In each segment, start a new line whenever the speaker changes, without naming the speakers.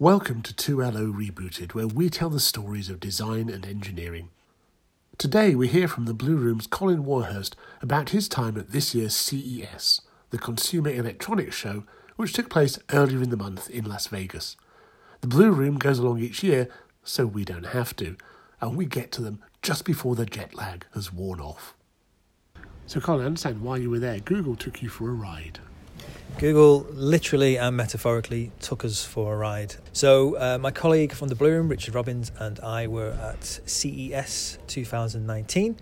Welcome to 2LO Rebooted, where we tell the stories of design and engineering. Today we hear from the Blue Room's Colin Warhurst about his time at this year's CES, the Consumer Electronics Show, which took place earlier in the month in Las Vegas. The Blue Room goes along each year, so we don't have to, and we get to them just before the jet lag has worn off. So, Colin, I understand why you were there. Google took you for a ride.
Google literally and metaphorically took us for a ride. So, uh, my colleague from the Blue Room, Richard Robbins, and I were at CES 2019.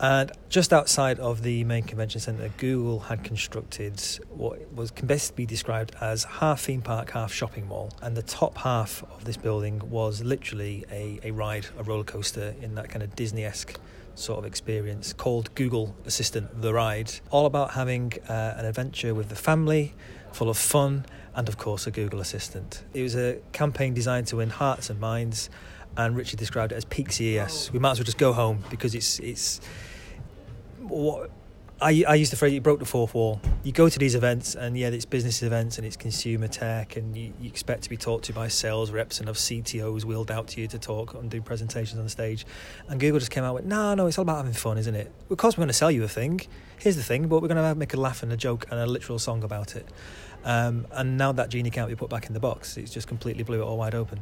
And just outside of the main convention centre, Google had constructed what was can best be described as half theme park, half shopping mall. And the top half of this building was literally a, a ride, a roller coaster in that kind of Disney esque sort of experience called Google Assistant The Ride. All about having uh, an adventure with the family, full of fun, and of course, a Google Assistant. It was a campaign designed to win hearts and minds. And Richard described it as peak CES. We might as well just go home because it's it's what I, I used to phrase you broke the fourth wall. You go to these events, and yeah, it's business events and it's consumer tech, and you, you expect to be talked to by sales reps and of CTOs wheeled out to you to talk and do presentations on the stage. And Google just came out with, no, no, it's all about having fun, isn't it? Of course, we're going to sell you a thing. Here's the thing, but we're going to make a laugh and a joke and a literal song about it. Um, and now that genie can't be put back in the box. It's just completely blew it all wide open.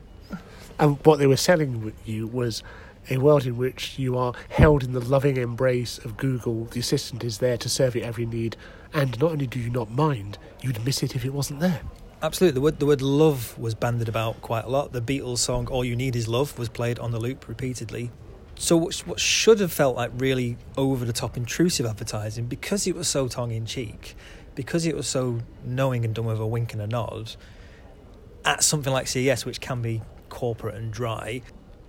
And what they were selling you was a world in which you are held in the loving embrace of Google. The assistant is there to serve your every need, and not only do you not mind, you'd miss it if it wasn't there.
Absolutely, the word the word love was bandied about quite a lot. The Beatles song "All You Need Is Love" was played on the loop repeatedly. So what should have felt like really over the top intrusive advertising, because it was so tongue in cheek, because it was so knowing and done with a wink and a nod, at something like CES, which can be corporate and dry,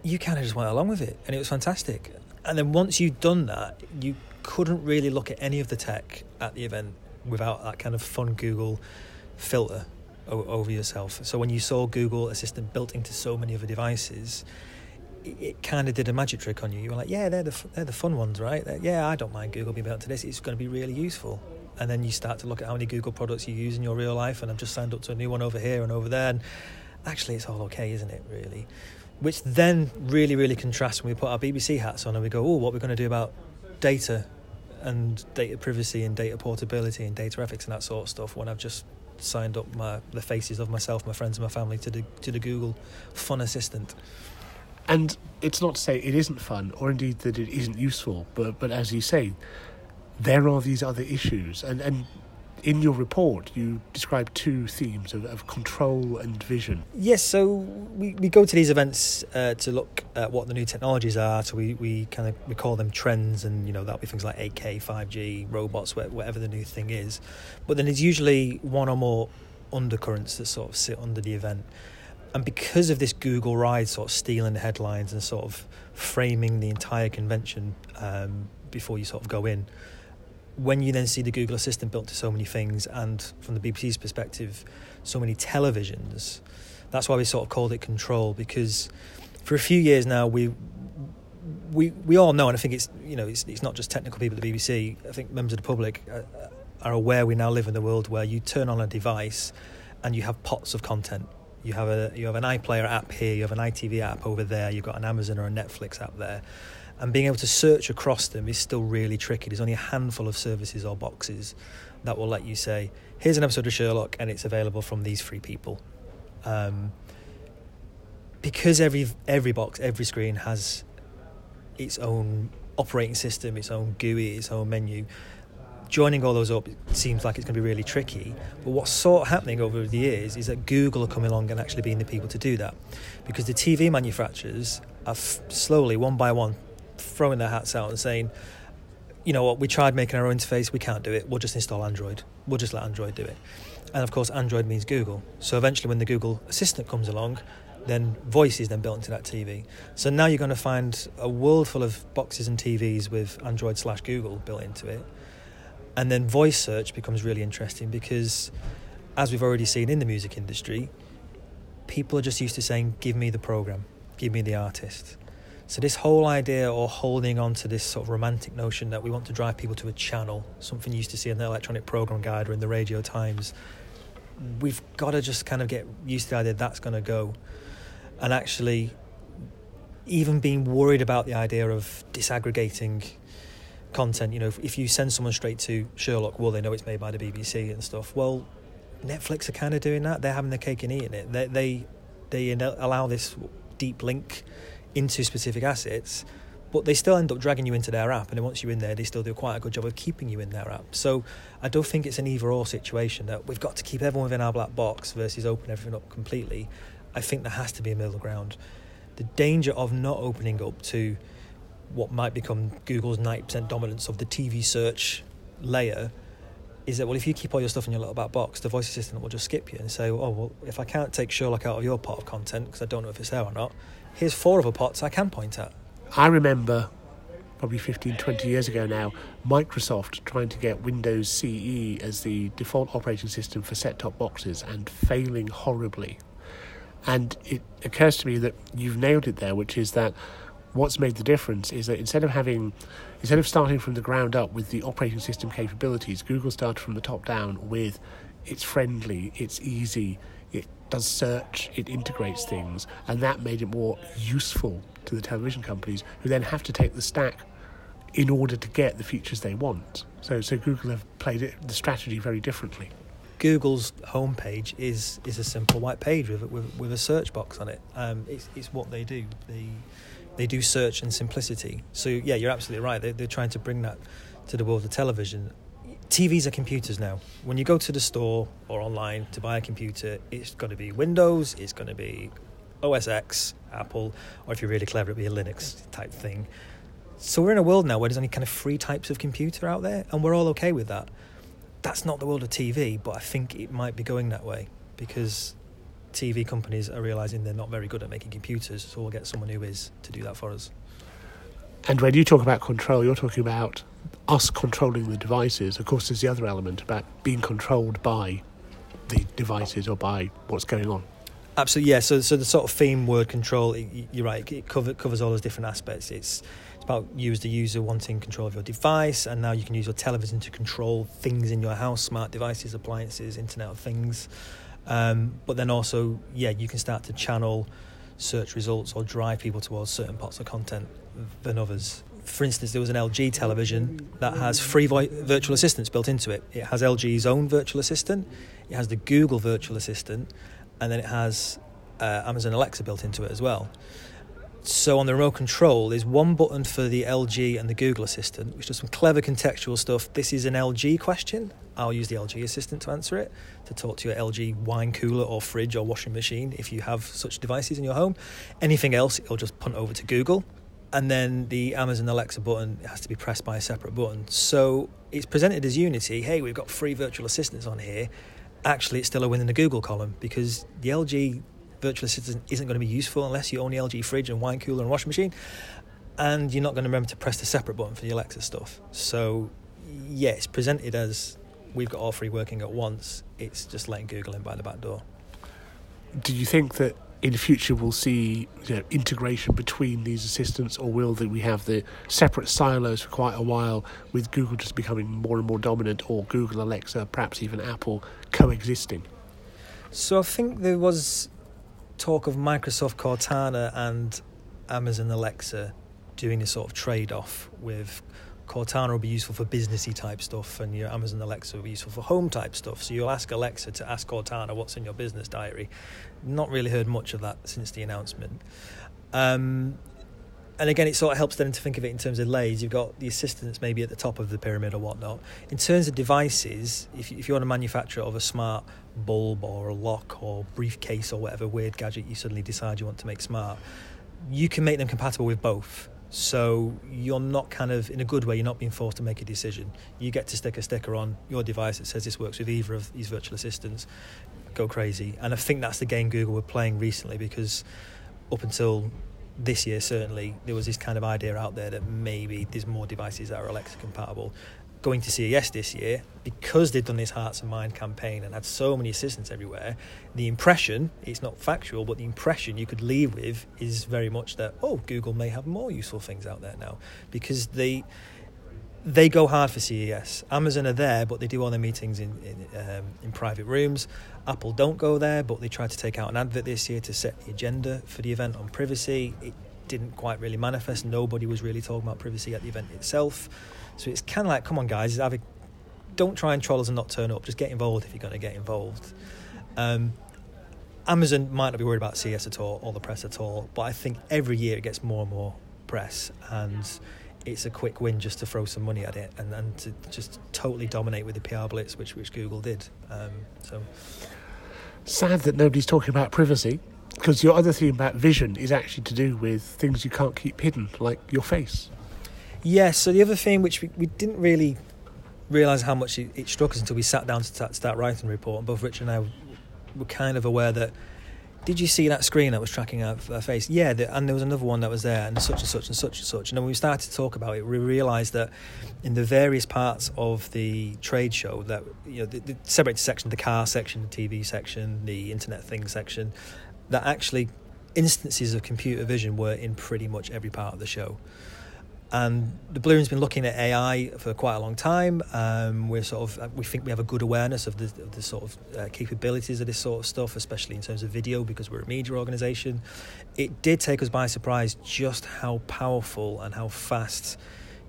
you kind of just went along with it, and it was fantastic. And then once you'd done that, you couldn't really look at any of the tech at the event without that kind of fun Google filter over yourself. So when you saw Google Assistant built into so many other devices, it, it kind of did a magic trick on you. You were like, yeah, they're the they're the fun ones, right? They're, yeah, I don't mind Google being built to this. It's going to be really useful. And then you start to look at how many Google products you use in your real life, and I've just signed up to a new one over here and over there. And actually, it's all okay, isn't it? Really which then really, really contrasts when we put our BBC hats on and we go, oh, what we're going to do about data and data privacy and data portability and data ethics and that sort of stuff when I've just signed up my the faces of myself, my friends, and my family to the to the Google Fun Assistant.
And it's not to say it isn't fun, or indeed that it isn't useful, but but as you say, there are these other issues, and and in your report, you describe two themes of, of control and vision.
Yes, so we, we go to these events uh, to look at what the new technologies are. So we, we kind of we call them trends, and you know that'll be things like 8K, 5G, robots, whatever the new thing is. But then there's usually one or more undercurrents that sort of sit under the event. And because of this Google ride sort of stealing the headlines and sort of framing the entire convention um, before you sort of go in, when you then see the Google Assistant built to so many things, and from the BBC's perspective, so many televisions, that's why we sort of called it control because for a few years now we we we all know, and I think it's you know it's it's not just technical people at the BBC. I think members of the public are, are aware we now live in a world where you turn on a device and you have pots of content. You have a you have an iPlayer app here, you have an ITV app over there, you've got an Amazon or a Netflix app there and being able to search across them is still really tricky. There's only a handful of services or boxes that will let you say, here's an episode of Sherlock and it's available from these three people. Um, because every every box, every screen has its own operating system, its own GUI, its own menu. Joining all those up seems like it's going to be really tricky. But what's sort of happening over the years is that Google are coming along and actually being the people to do that, because the TV manufacturers are f- slowly, one by one, throwing their hats out and saying, you know what, we tried making our own interface, we can't do it, we'll just install Android. We'll just let Android do it. And of course, Android means Google. So eventually, when the Google Assistant comes along, then voice is then built into that TV. So now you're going to find a world full of boxes and TVs with Android slash Google built into it. And then voice search becomes really interesting because, as we've already seen in the music industry, people are just used to saying, Give me the program, give me the artist. So this whole idea or holding on to this sort of romantic notion that we want to drive people to a channel, something you used to see in the electronic program guide or in the Radio Times, we've got to just kind of get used to the idea that's going to go, and actually, even being worried about the idea of disaggregating content. You know, if, if you send someone straight to Sherlock, well, they know it's made by the BBC and stuff. Well, Netflix are kind of doing that. They're having the cake and eating it. They they they allow this deep link into specific assets, but they still end up dragging you into their app. And then once you're in there, they still do quite a good job of keeping you in their app. So I don't think it's an either or situation that we've got to keep everyone within our black box versus open everything up completely. I think there has to be a middle ground. The danger of not opening up to what might become Google's 90% dominance of the TV search layer is that well if you keep all your stuff in your little black box the voice assistant will just skip you and say oh well if i can't take sherlock out of your pot of content because i don't know if it's there or not here's four other pots i can point at.
I remember probably 15 20 years ago now microsoft trying to get windows ce as the default operating system for set-top boxes and failing horribly. And it occurs to me that you've nailed it there which is that what's made the difference is that instead of having instead of starting from the ground up with the operating system capabilities google started from the top down with it's friendly it's easy it does search it integrates things and that made it more useful to the television companies who then have to take the stack in order to get the features they want so so google have played it the strategy very differently
Google's homepage is is a simple white page with with, with a search box on it. Um, it's it's what they do. They they do search and simplicity. So yeah, you're absolutely right. They, they're trying to bring that to the world of television. TVs are computers now. When you go to the store or online to buy a computer, it's going to be Windows, it's going to be OS X, Apple, or if you're really clever, it'll be a Linux type thing. So we're in a world now where there's only kind of three types of computer out there, and we're all okay with that. That's not the world of TV, but I think it might be going that way because TV companies are realizing they're not very good at making computers, so we'll get someone who is to do that for us.
And when you talk about control, you're talking about us controlling the devices. Of course, there's the other element about being controlled by the devices or by what's going on.
Absolutely, yeah. So, so the sort of theme word control, you're right. It cover, covers all those different aspects. It's it's about you as the user wanting control of your device, and now you can use your television to control things in your house, smart devices, appliances, Internet of Things. Um, but then also, yeah, you can start to channel search results or drive people towards certain parts of content than others. For instance, there was an LG television that has free vo- virtual assistants built into it. It has LG's own virtual assistant, it has the Google virtual assistant, and then it has uh, Amazon Alexa built into it as well. So on the remote control, there's one button for the LG and the Google Assistant, which does some clever contextual stuff. This is an LG question. I'll use the LG Assistant to answer it, to talk to your LG wine cooler or fridge or washing machine if you have such devices in your home. Anything else, it'll just punt over to Google. And then the Amazon Alexa button has to be pressed by a separate button. So it's presented as Unity. Hey, we've got free virtual assistants on here. Actually, it's still a win in the Google column because the LG virtual assistant isn't going to be useful unless you own the LG fridge and wine cooler and washing machine, and you're not going to remember to press the separate button for the Alexa stuff. So, yeah, it's presented as we've got all three working at once. It's just letting Google in by the back door.
Do you think that in the future we'll see you know, integration between these assistants, or will that we have the separate silos for quite a while, with Google just becoming more and more dominant, or Google, Alexa, perhaps even Apple coexisting?
So I think there was talk of Microsoft Cortana and Amazon Alexa doing a sort of trade off with Cortana will be useful for businessy type stuff, and your Amazon Alexa will be useful for home type stuff. So you'll ask Alexa to ask Cortana what's in your business diary. Not really heard much of that since the announcement. Um, and again, it sort of helps them to think of it in terms of layers. You've got the assistants maybe at the top of the pyramid or whatnot. In terms of devices, if, if you're a manufacturer of a smart bulb or a lock or briefcase or whatever weird gadget you suddenly decide you want to make smart, you can make them compatible with both. So you're not kind of, in a good way, you're not being forced to make a decision. You get to stick a sticker on your device that says this works with either of these virtual assistants. Go crazy. And I think that's the game Google were playing recently because up until this year certainly there was this kind of idea out there that maybe there's more devices that are Alexa compatible. Going to CES this year, because they've done this Hearts and Mind campaign and had so many assistants everywhere, the impression, it's not factual, but the impression you could leave with is very much that, oh, Google may have more useful things out there now. Because they they go hard for CES. Amazon are there, but they do all their meetings in in, um, in private rooms. Apple don't go there, but they tried to take out an advert this year to set the agenda for the event on privacy. It didn't quite really manifest. Nobody was really talking about privacy at the event itself. So it's kind of like, come on, guys, a, don't try and troll us and not turn up. Just get involved if you're going to get involved. Um, Amazon might not be worried about CES at all or the press at all, but I think every year it gets more and more press, and it's a quick win just to throw some money at it and, and to just totally dominate with the PR blitz, which which Google did. Um, so
sad that nobody's talking about privacy because your other theme about vision is actually to do with things you can't keep hidden, like your face.
Yes. So the other thing which we, we didn't really realise how much it, it, struck us until we sat down to start, start writing the report, and both Richard and I were kind of aware that did you see that screen that was tracking our, our face? Yeah, the, and there was another one that was there, and such and such and such and such. And when we started to talk about it, we realised that in the various parts of the trade show, that you know, the, the separated section, the car section, the TV section, the internet thing section, that actually instances of computer vision were in pretty much every part of the show and the Blue Room's been looking at AI for quite a long time. Um, we're sort of we think we have a good awareness of the, of the sort of uh, capabilities of this sort of stuff, especially in terms of video, because we're a media organisation. It did take us by surprise just how powerful and how fast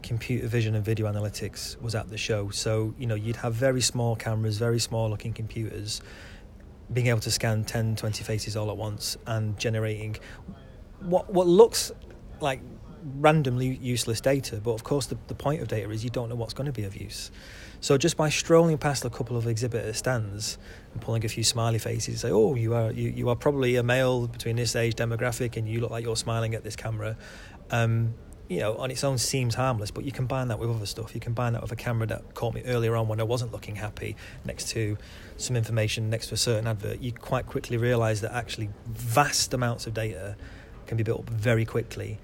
computer vision and video analytics was at the show. So you know you'd have very small cameras, very small looking computers, being able to scan 10, 20 faces all at once and generating what what looks like randomly useless data. But of course, the, the point of data is you don't know what's going to be of use. So just by strolling past a couple of exhibitor stands and pulling a few smiley faces, say, "Oh, you are you, you are probably a male between this age demographic, and you look like you're smiling at this camera." Um, you know, on its own seems harmless, but you combine that with other stuff. You combine that with a camera that caught me earlier on when I wasn't looking happy next to some information next to a certain advert. You quite quickly realise that actually vast amounts of data can be built up very quickly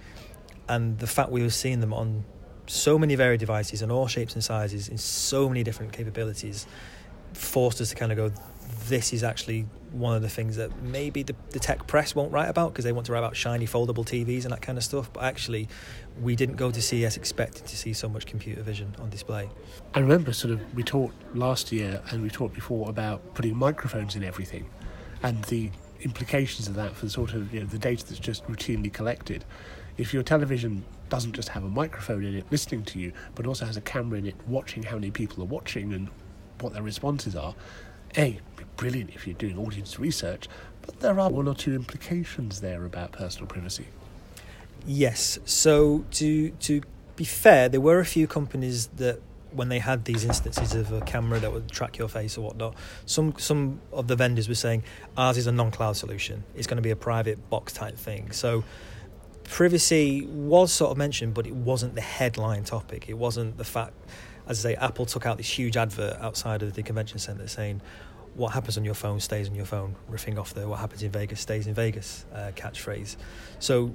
and the fact we were seeing them on so many varied devices in all shapes and sizes in so many different capabilities forced us to kind of go this is actually one of the things that maybe the, the tech press won't write about because they want to write about shiny foldable TVs and that kind of stuff. But actually, we didn't go to CES expecting to see so much computer vision on display.
I remember sort of we talked last year and we talked before about putting microphones in everything and the implications of that for the sort of you know, the data that's just routinely collected if your television doesn't just have a microphone in it listening to you, but also has a camera in it watching how many people are watching and what their responses are, A, brilliant if you're doing audience research, but there are one or two implications there about personal privacy.
Yes. So to to be fair, there were a few companies that when they had these instances of a camera that would track your face or whatnot, some some of the vendors were saying ours is a non-cloud solution. It's going to be a private box type thing. So privacy was sort of mentioned, but it wasn't the headline topic. It wasn't the fact, as I say, Apple took out this huge advert outside of the convention center saying, "What happens on your phone stays on your phone." Riffing off the "What happens in Vegas stays in Vegas" uh, catchphrase. So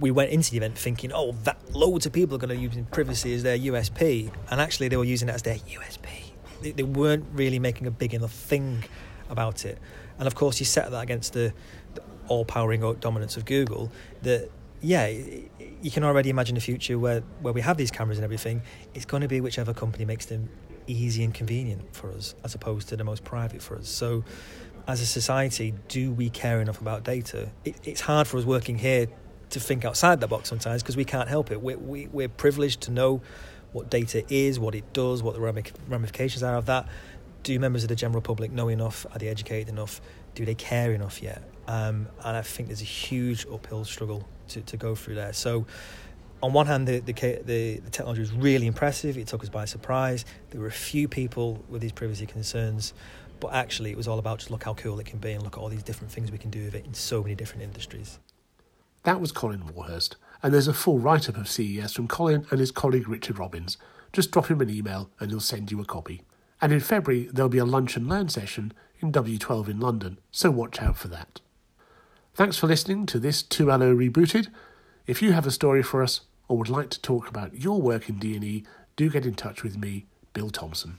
we went into the event thinking, "Oh, that loads of people are going to use privacy as their USP," and actually they were using it as their USP. They, they weren't really making a big enough thing about it. And of course, you set that against the, the all-powering dominance of Google. That yeah, you can already imagine a future where, where we have these cameras and everything. It's going to be whichever company makes them easy and convenient for us, as opposed to the most private for us. So, as a society, do we care enough about data? It, it's hard for us working here to think outside the box sometimes because we can't help it. We're, we, we're privileged to know what data is, what it does, what the ramifications are of that. Do members of the general public know enough? Are they educated enough? Do they care enough yet? Um, and I think there's a huge uphill struggle to, to go through there. So, on one hand, the, the, the, the technology was really impressive. It took us by surprise. There were a few people with these privacy concerns, but actually, it was all about just look how cool it can be and look at all these different things we can do with it in so many different industries.
That was Colin Warhurst, and there's a full write up of CES from Colin and his colleague Richard Robbins. Just drop him an email and he'll send you a copy. And in February, there'll be a lunch and learn session in W12 in London, so watch out for that. Thanks for listening to this 2LO Rebooted. If you have a story for us or would like to talk about your work in D&E, do get in touch with me, Bill Thompson.